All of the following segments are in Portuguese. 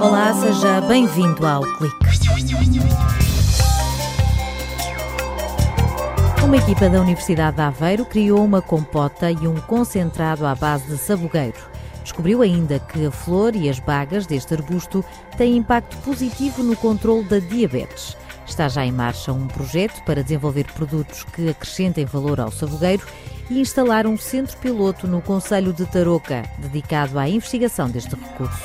Olá, seja bem-vindo ao Clique. Uma equipa da Universidade de Aveiro criou uma compota e um concentrado à base de sabugueiro. Descobriu ainda que a flor e as bagas deste arbusto têm impacto positivo no controle da diabetes. Está já em marcha um projeto para desenvolver produtos que acrescentem valor ao sabugueiro e instalar um centro piloto no Conselho de Tarouca, dedicado à investigação deste recurso.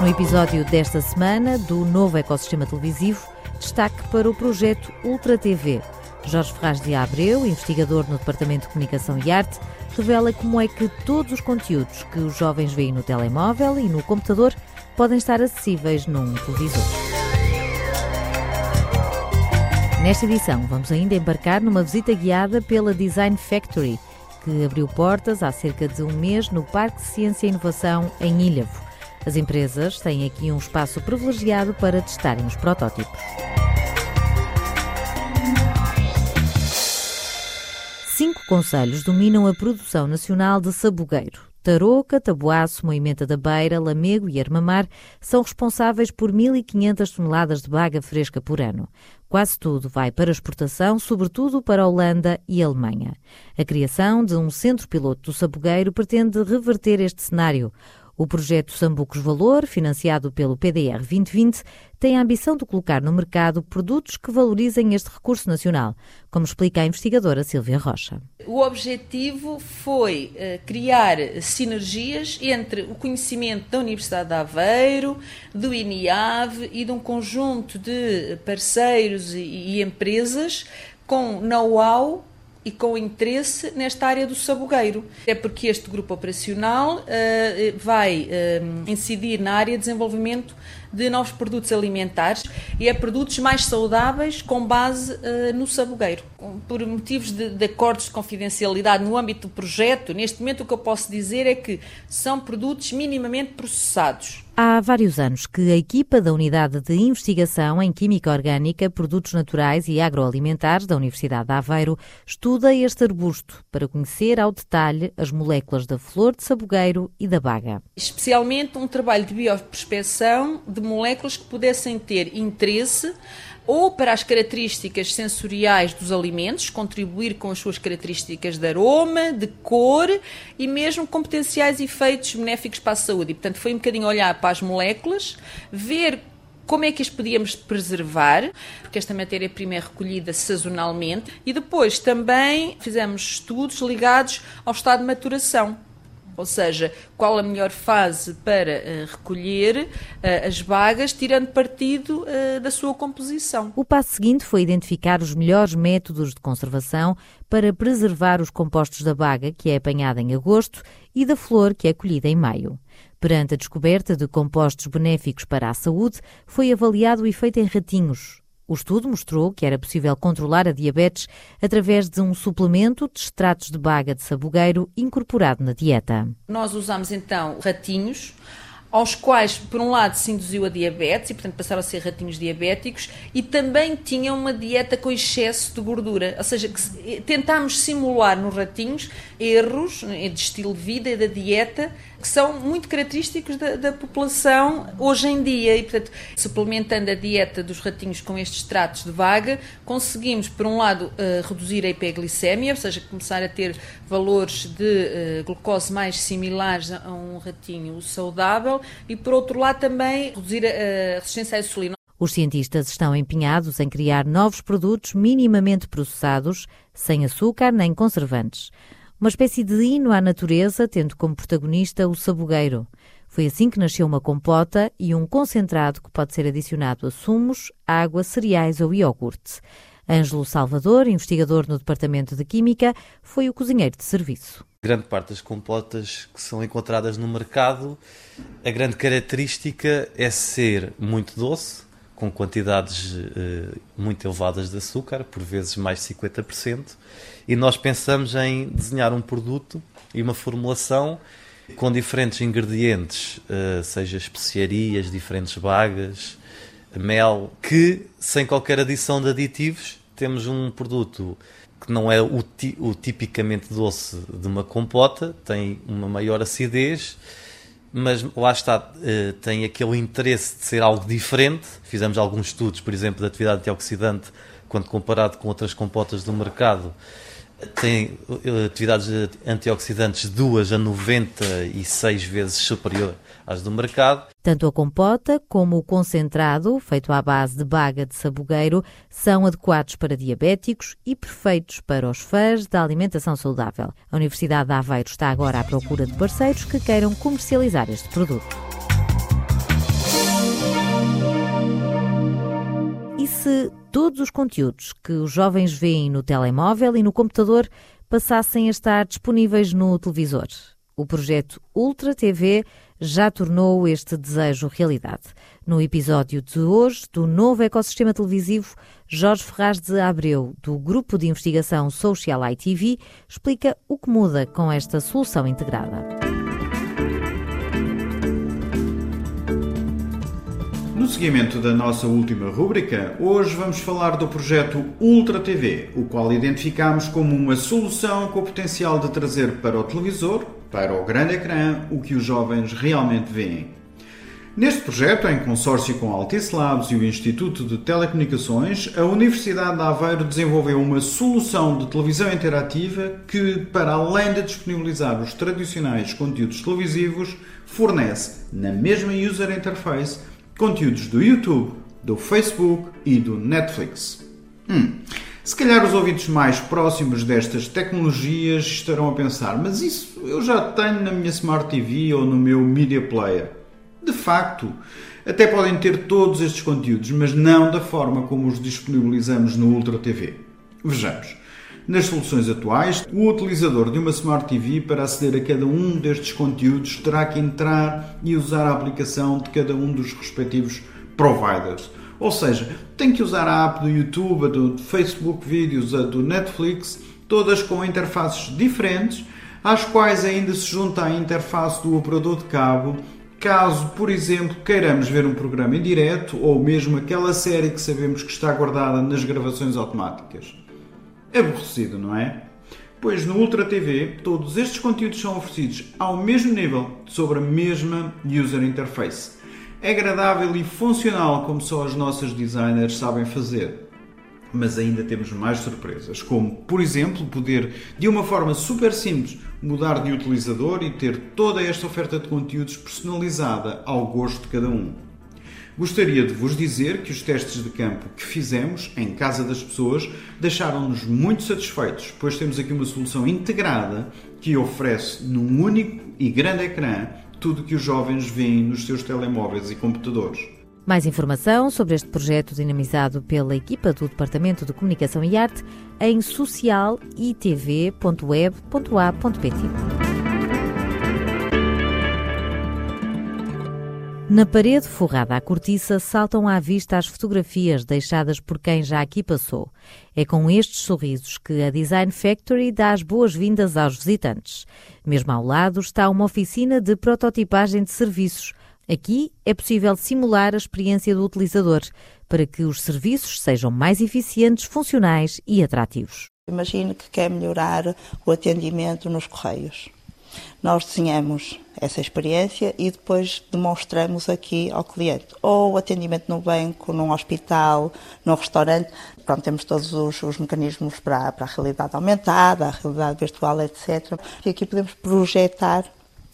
No episódio desta semana do novo ecossistema televisivo, destaque para o projeto Ultra TV. Jorge Ferraz de Abreu, investigador no Departamento de Comunicação e Arte, revela como é que todos os conteúdos que os jovens veem no telemóvel e no computador podem estar acessíveis num televisor. Nesta edição, vamos ainda embarcar numa visita guiada pela Design Factory, que abriu portas há cerca de um mês no Parque Ciência e Inovação em Ilhavo. As empresas têm aqui um espaço privilegiado para testarem os protótipos. Cinco conselhos dominam a produção nacional de sabugueiro. Tarouca, Taboaço, Moimenta da Beira, Lamego e Armamar são responsáveis por 1.500 toneladas de baga fresca por ano. Quase tudo vai para exportação, sobretudo para a Holanda e a Alemanha. A criação de um centro piloto do sabugueiro pretende reverter este cenário. O projeto Sambucos Valor, financiado pelo PDR 2020, tem a ambição de colocar no mercado produtos que valorizem este recurso nacional, como explica a investigadora Silvia Rocha. O objetivo foi uh, criar sinergias entre o conhecimento da Universidade de Aveiro, do INIAV e de um conjunto de parceiros e empresas com know-how e com interesse nesta área do sabogueiro. É porque este grupo operacional uh, vai uh, incidir na área de desenvolvimento de novos produtos alimentares e é produtos mais saudáveis com base uh, no sabogueiro. Por motivos de, de, acordos de confidencialidade no âmbito do projeto, neste momento o que eu posso dizer é que são produtos minimamente processados. Há vários anos que a equipa da Unidade de Investigação em Química Orgânica, Produtos Naturais e Agroalimentares da Universidade de Aveiro estuda este arbusto para conhecer ao detalhe as moléculas da flor de sabogueiro e da baga. Especialmente um trabalho de bioprospecção de moléculas que pudessem ter interesse ou para as características sensoriais dos alimentos, contribuir com as suas características de aroma, de cor e mesmo com potenciais efeitos benéficos para a saúde. E, portanto, foi um bocadinho olhar para as moléculas, ver como é que as podíamos preservar, porque esta matéria-prima é recolhida sazonalmente, e depois também fizemos estudos ligados ao estado de maturação ou seja, qual a melhor fase para uh, recolher uh, as bagas, tirando partido uh, da sua composição. O passo seguinte foi identificar os melhores métodos de conservação para preservar os compostos da baga, que é apanhada em agosto, e da flor, que é colhida em maio. Perante a descoberta de compostos benéficos para a saúde, foi avaliado o efeito em ratinhos, o estudo mostrou que era possível controlar a diabetes através de um suplemento de extratos de baga de sabugueiro incorporado na dieta. Nós usamos então ratinhos aos quais, por um lado, se induziu a diabetes e, portanto, passaram a ser ratinhos diabéticos e também tinham uma dieta com excesso de gordura. Ou seja, que tentámos simular nos ratinhos erros de estilo de vida e da dieta que são muito característicos da, da, população hoje em dia. E, portanto, suplementando a dieta dos ratinhos com estes tratos de vaga, conseguimos, por um lado, uh, reduzir a hipoglicemia, ou seja, começar a ter valores de uh, glucose mais similares a um ratinho saudável, e, por outro lado, também reduzir a, resistência à insulina. Os cientistas estão empenhados em criar novos produtos minimamente processados, sem açúcar nem conservantes. Uma espécie de hino à natureza, tendo como protagonista o sabugueiro. Foi assim que nasceu uma compota e um concentrado que pode ser adicionado a sumos, água, cereais ou iogurte. Ângelo Salvador, investigador no Departamento de Química, foi o cozinheiro de serviço. Grande parte das compotas que são encontradas no mercado, a grande característica é ser muito doce, com quantidades uh, muito elevadas de açúcar, por vezes mais de 50%, e nós pensamos em desenhar um produto e uma formulação com diferentes ingredientes, uh, seja especiarias, diferentes bagas, mel, que sem qualquer adição de aditivos temos um produto que não é o, o tipicamente doce de uma compota, tem uma maior acidez, mas lá está, eh, tem aquele interesse de ser algo diferente. Fizemos alguns estudos, por exemplo, de atividade antioxidante, quando comparado com outras compotas do mercado, tem eh, atividades antioxidantes duas a 96 vezes superior às do mercado. Tanto a compota como o concentrado, feito à base de baga de sabugueiro, são adequados para diabéticos e perfeitos para os fãs da alimentação saudável. A Universidade de Aveiro está agora à procura de parceiros que queiram comercializar este produto. Se todos os conteúdos que os jovens veem no telemóvel e no computador passassem a estar disponíveis no televisor? O projeto Ultra TV já tornou este desejo realidade. No episódio de hoje do novo ecossistema televisivo, Jorge Ferraz de Abreu, do Grupo de Investigação Social ITV, explica o que muda com esta solução integrada. Seguimento da nossa última rúbrica, hoje vamos falar do projeto Ultra TV, o qual identificamos como uma solução com o potencial de trazer para o televisor para o grande ecrã o que os jovens realmente veem. Neste projeto, em consórcio com a Altice Labs e o Instituto de Telecomunicações, a Universidade de Aveiro desenvolveu uma solução de televisão interativa que, para além de disponibilizar os tradicionais conteúdos televisivos, fornece, na mesma user interface, conteúdos do YouTube, do Facebook e do Netflix. Hum. Se calhar os ouvintes mais próximos destas tecnologias estarão a pensar, mas isso eu já tenho na minha Smart TV ou no meu Media Player. De facto, até podem ter todos estes conteúdos, mas não da forma como os disponibilizamos no Ultra TV. Vejamos. Nas soluções atuais, o utilizador de uma Smart TV, para aceder a cada um destes conteúdos, terá que entrar e usar a aplicação de cada um dos respectivos providers ou seja, tem que usar a app do YouTube, a do Facebook Vídeos, a do Netflix, todas com interfaces diferentes, às quais ainda se junta a interface do operador de cabo, caso, por exemplo, queiramos ver um programa em direto ou mesmo aquela série que sabemos que está guardada nas gravações automáticas. Aborrecido, não é? Pois no Ultra TV todos estes conteúdos são oferecidos ao mesmo nível sobre a mesma user interface agradável e funcional como só os nossos designers sabem fazer. Mas ainda temos mais surpresas, como, por exemplo, poder, de uma forma super simples, mudar de utilizador e ter toda esta oferta de conteúdos personalizada ao gosto de cada um. Gostaria de vos dizer que os testes de campo que fizemos em casa das pessoas deixaram-nos muito satisfeitos, pois temos aqui uma solução integrada que oferece num único e grande ecrã tudo que os jovens veem nos seus telemóveis e computadores. Mais informação sobre este projeto dinamizado pela equipa do Departamento de Comunicação e Arte em socialitv.web.a.pt. Na parede forrada à cortiça saltam à vista as fotografias deixadas por quem já aqui passou. É com estes sorrisos que a Design Factory dá as boas-vindas aos visitantes. Mesmo ao lado está uma oficina de prototipagem de serviços. Aqui é possível simular a experiência do utilizador para que os serviços sejam mais eficientes, funcionais e atrativos. Imagine que quer melhorar o atendimento nos correios nós desenhamos essa experiência e depois demonstramos aqui ao cliente. Ou atendimento no banco, num hospital, num restaurante. Pronto, temos todos os, os mecanismos para, para a realidade aumentada, a realidade virtual, etc. E aqui podemos projetar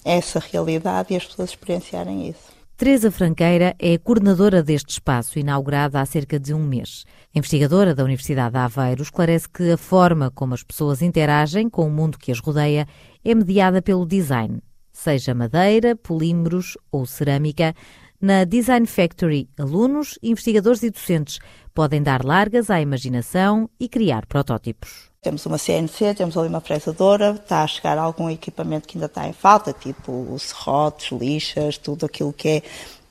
essa realidade e as pessoas experienciarem isso. Teresa Franqueira é coordenadora deste espaço, inaugurado há cerca de um mês. investigadora da Universidade de Aveiro esclarece que a forma como as pessoas interagem com o mundo que as rodeia é mediada pelo design, seja madeira, polímeros ou cerâmica. Na Design Factory, alunos, investigadores e docentes podem dar largas à imaginação e criar protótipos. Temos uma CNC, temos ali uma fresadora, está a chegar algum equipamento que ainda está em falta, tipo serrotes, lixas, tudo aquilo que é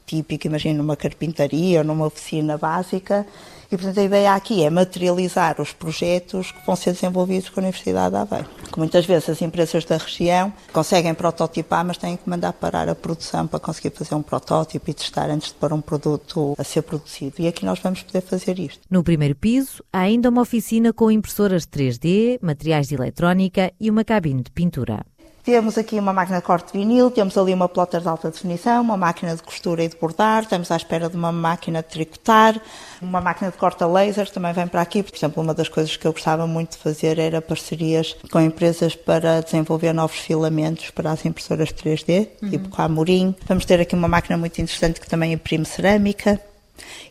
típico, imagina numa carpintaria ou numa oficina básica, e, portanto, a ideia aqui é materializar os projetos que vão ser desenvolvidos com a Universidade de Aveiro. Que muitas vezes as empresas da região conseguem prototipar, mas têm que mandar parar a produção para conseguir fazer um protótipo e testar antes de pôr um produto a ser produzido. E aqui nós vamos poder fazer isto. No primeiro piso, há ainda uma oficina com impressoras 3D, materiais de eletrónica e uma cabine de pintura. Temos aqui uma máquina de corte de vinil, temos ali uma plotter de alta definição, uma máquina de costura e de bordar, estamos à espera de uma máquina de tricotar, uma máquina de corte a laser também vem para aqui. Por exemplo, uma das coisas que eu gostava muito de fazer era parcerias com empresas para desenvolver novos filamentos para as impressoras 3D, uhum. tipo com a Amorim. Vamos ter aqui uma máquina muito interessante que também imprime cerâmica.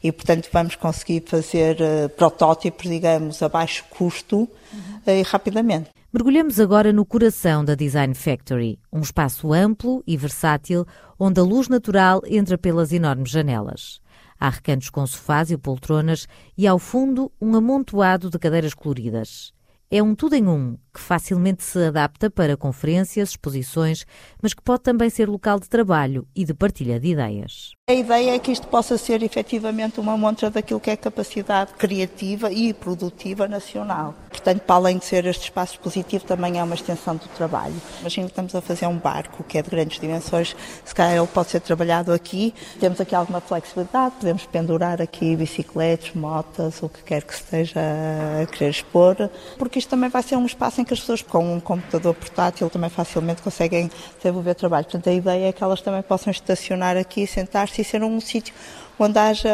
E, portanto, vamos conseguir fazer uh, protótipos, digamos, a baixo custo uhum. uh, e rapidamente. Mergulhamos agora no coração da Design Factory, um espaço amplo e versátil onde a luz natural entra pelas enormes janelas. Há recantos com sofás e poltronas e, ao fundo, um amontoado de cadeiras coloridas. É um tudo em um, que facilmente se adapta para conferências, exposições, mas que pode também ser local de trabalho e de partilha de ideias. A ideia é que isto possa ser efetivamente uma montra daquilo que é capacidade criativa e produtiva nacional. Portanto, para além de ser este espaço expositivo, também é uma extensão do trabalho. Imagina que estamos a fazer um barco que é de grandes dimensões, se calhar ele pode ser trabalhado aqui. Temos aqui alguma flexibilidade, podemos pendurar aqui bicicletas, motas, o que quer que esteja a querer expor, porque isto também vai ser um espaço que as pessoas com um computador portátil também facilmente conseguem desenvolver trabalho. Portanto, a ideia é que elas também possam estacionar aqui, sentar-se e ser um sítio onde haja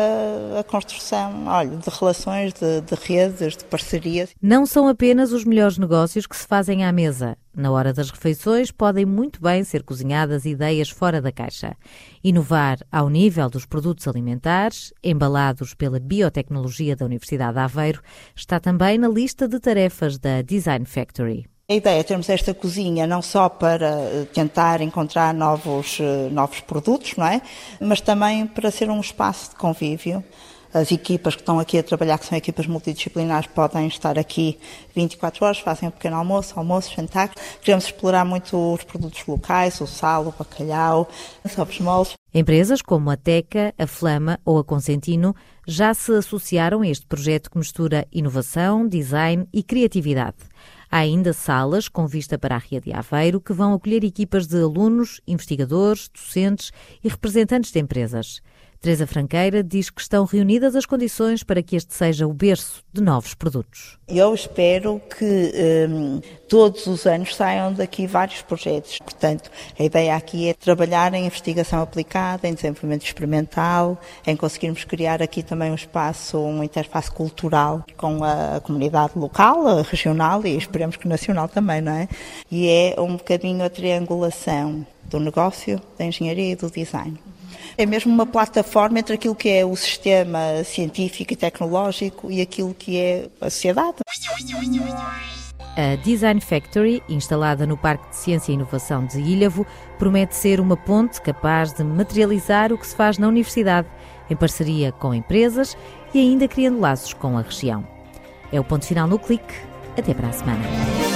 a construção olha, de relações, de, de, redes, de parcerias. Não são apenas os melhores negócios que se fazem à mesa. Na hora das refeições podem muito bem ser cozinhadas ideias fora da caixa. Inovar ao nível dos produtos alimentares, embalados pela biotecnologia da Universidade de Aveiro, está também na lista de tarefas da Design Factory. A ideia é termos esta cozinha não só para eh, tentar encontrar novos, eh, novos produtos, não é? Mas também para ser um espaço de convívio. As equipas que estão aqui a trabalhar, que são equipas multidisciplinares, podem estar aqui 24 horas, fazem um pequeno almoço, almoço, jantar. Queremos explorar muito os produtos locais, o sal, o bacalhau, os moles. Empresas como a Teca, a Flama ou a Consentino já se associaram a este projeto que mistura inovação, design e criatividade. Há ainda salas com vista para a Ria de Aveiro que vão acolher equipas de alunos, investigadores, docentes e representantes de empresas. Teresa Franqueira diz que estão reunidas as condições para que este seja o berço de novos produtos. Eu espero que um, todos os anos saiam daqui vários projetos. Portanto, a ideia aqui é trabalhar em investigação aplicada, em desenvolvimento experimental, em conseguirmos criar aqui também um espaço, uma interface cultural com a comunidade local, regional e esperemos que nacional também, não é? E é um bocadinho a triangulação do negócio, da engenharia e do design. É mesmo uma plataforma entre aquilo que é o sistema científico e tecnológico e aquilo que é a sociedade. A Design Factory, instalada no Parque de Ciência e Inovação de Ilhavo, promete ser uma ponte capaz de materializar o que se faz na universidade, em parceria com empresas e ainda criando laços com a região. É o ponto final no clique. Até para a semana.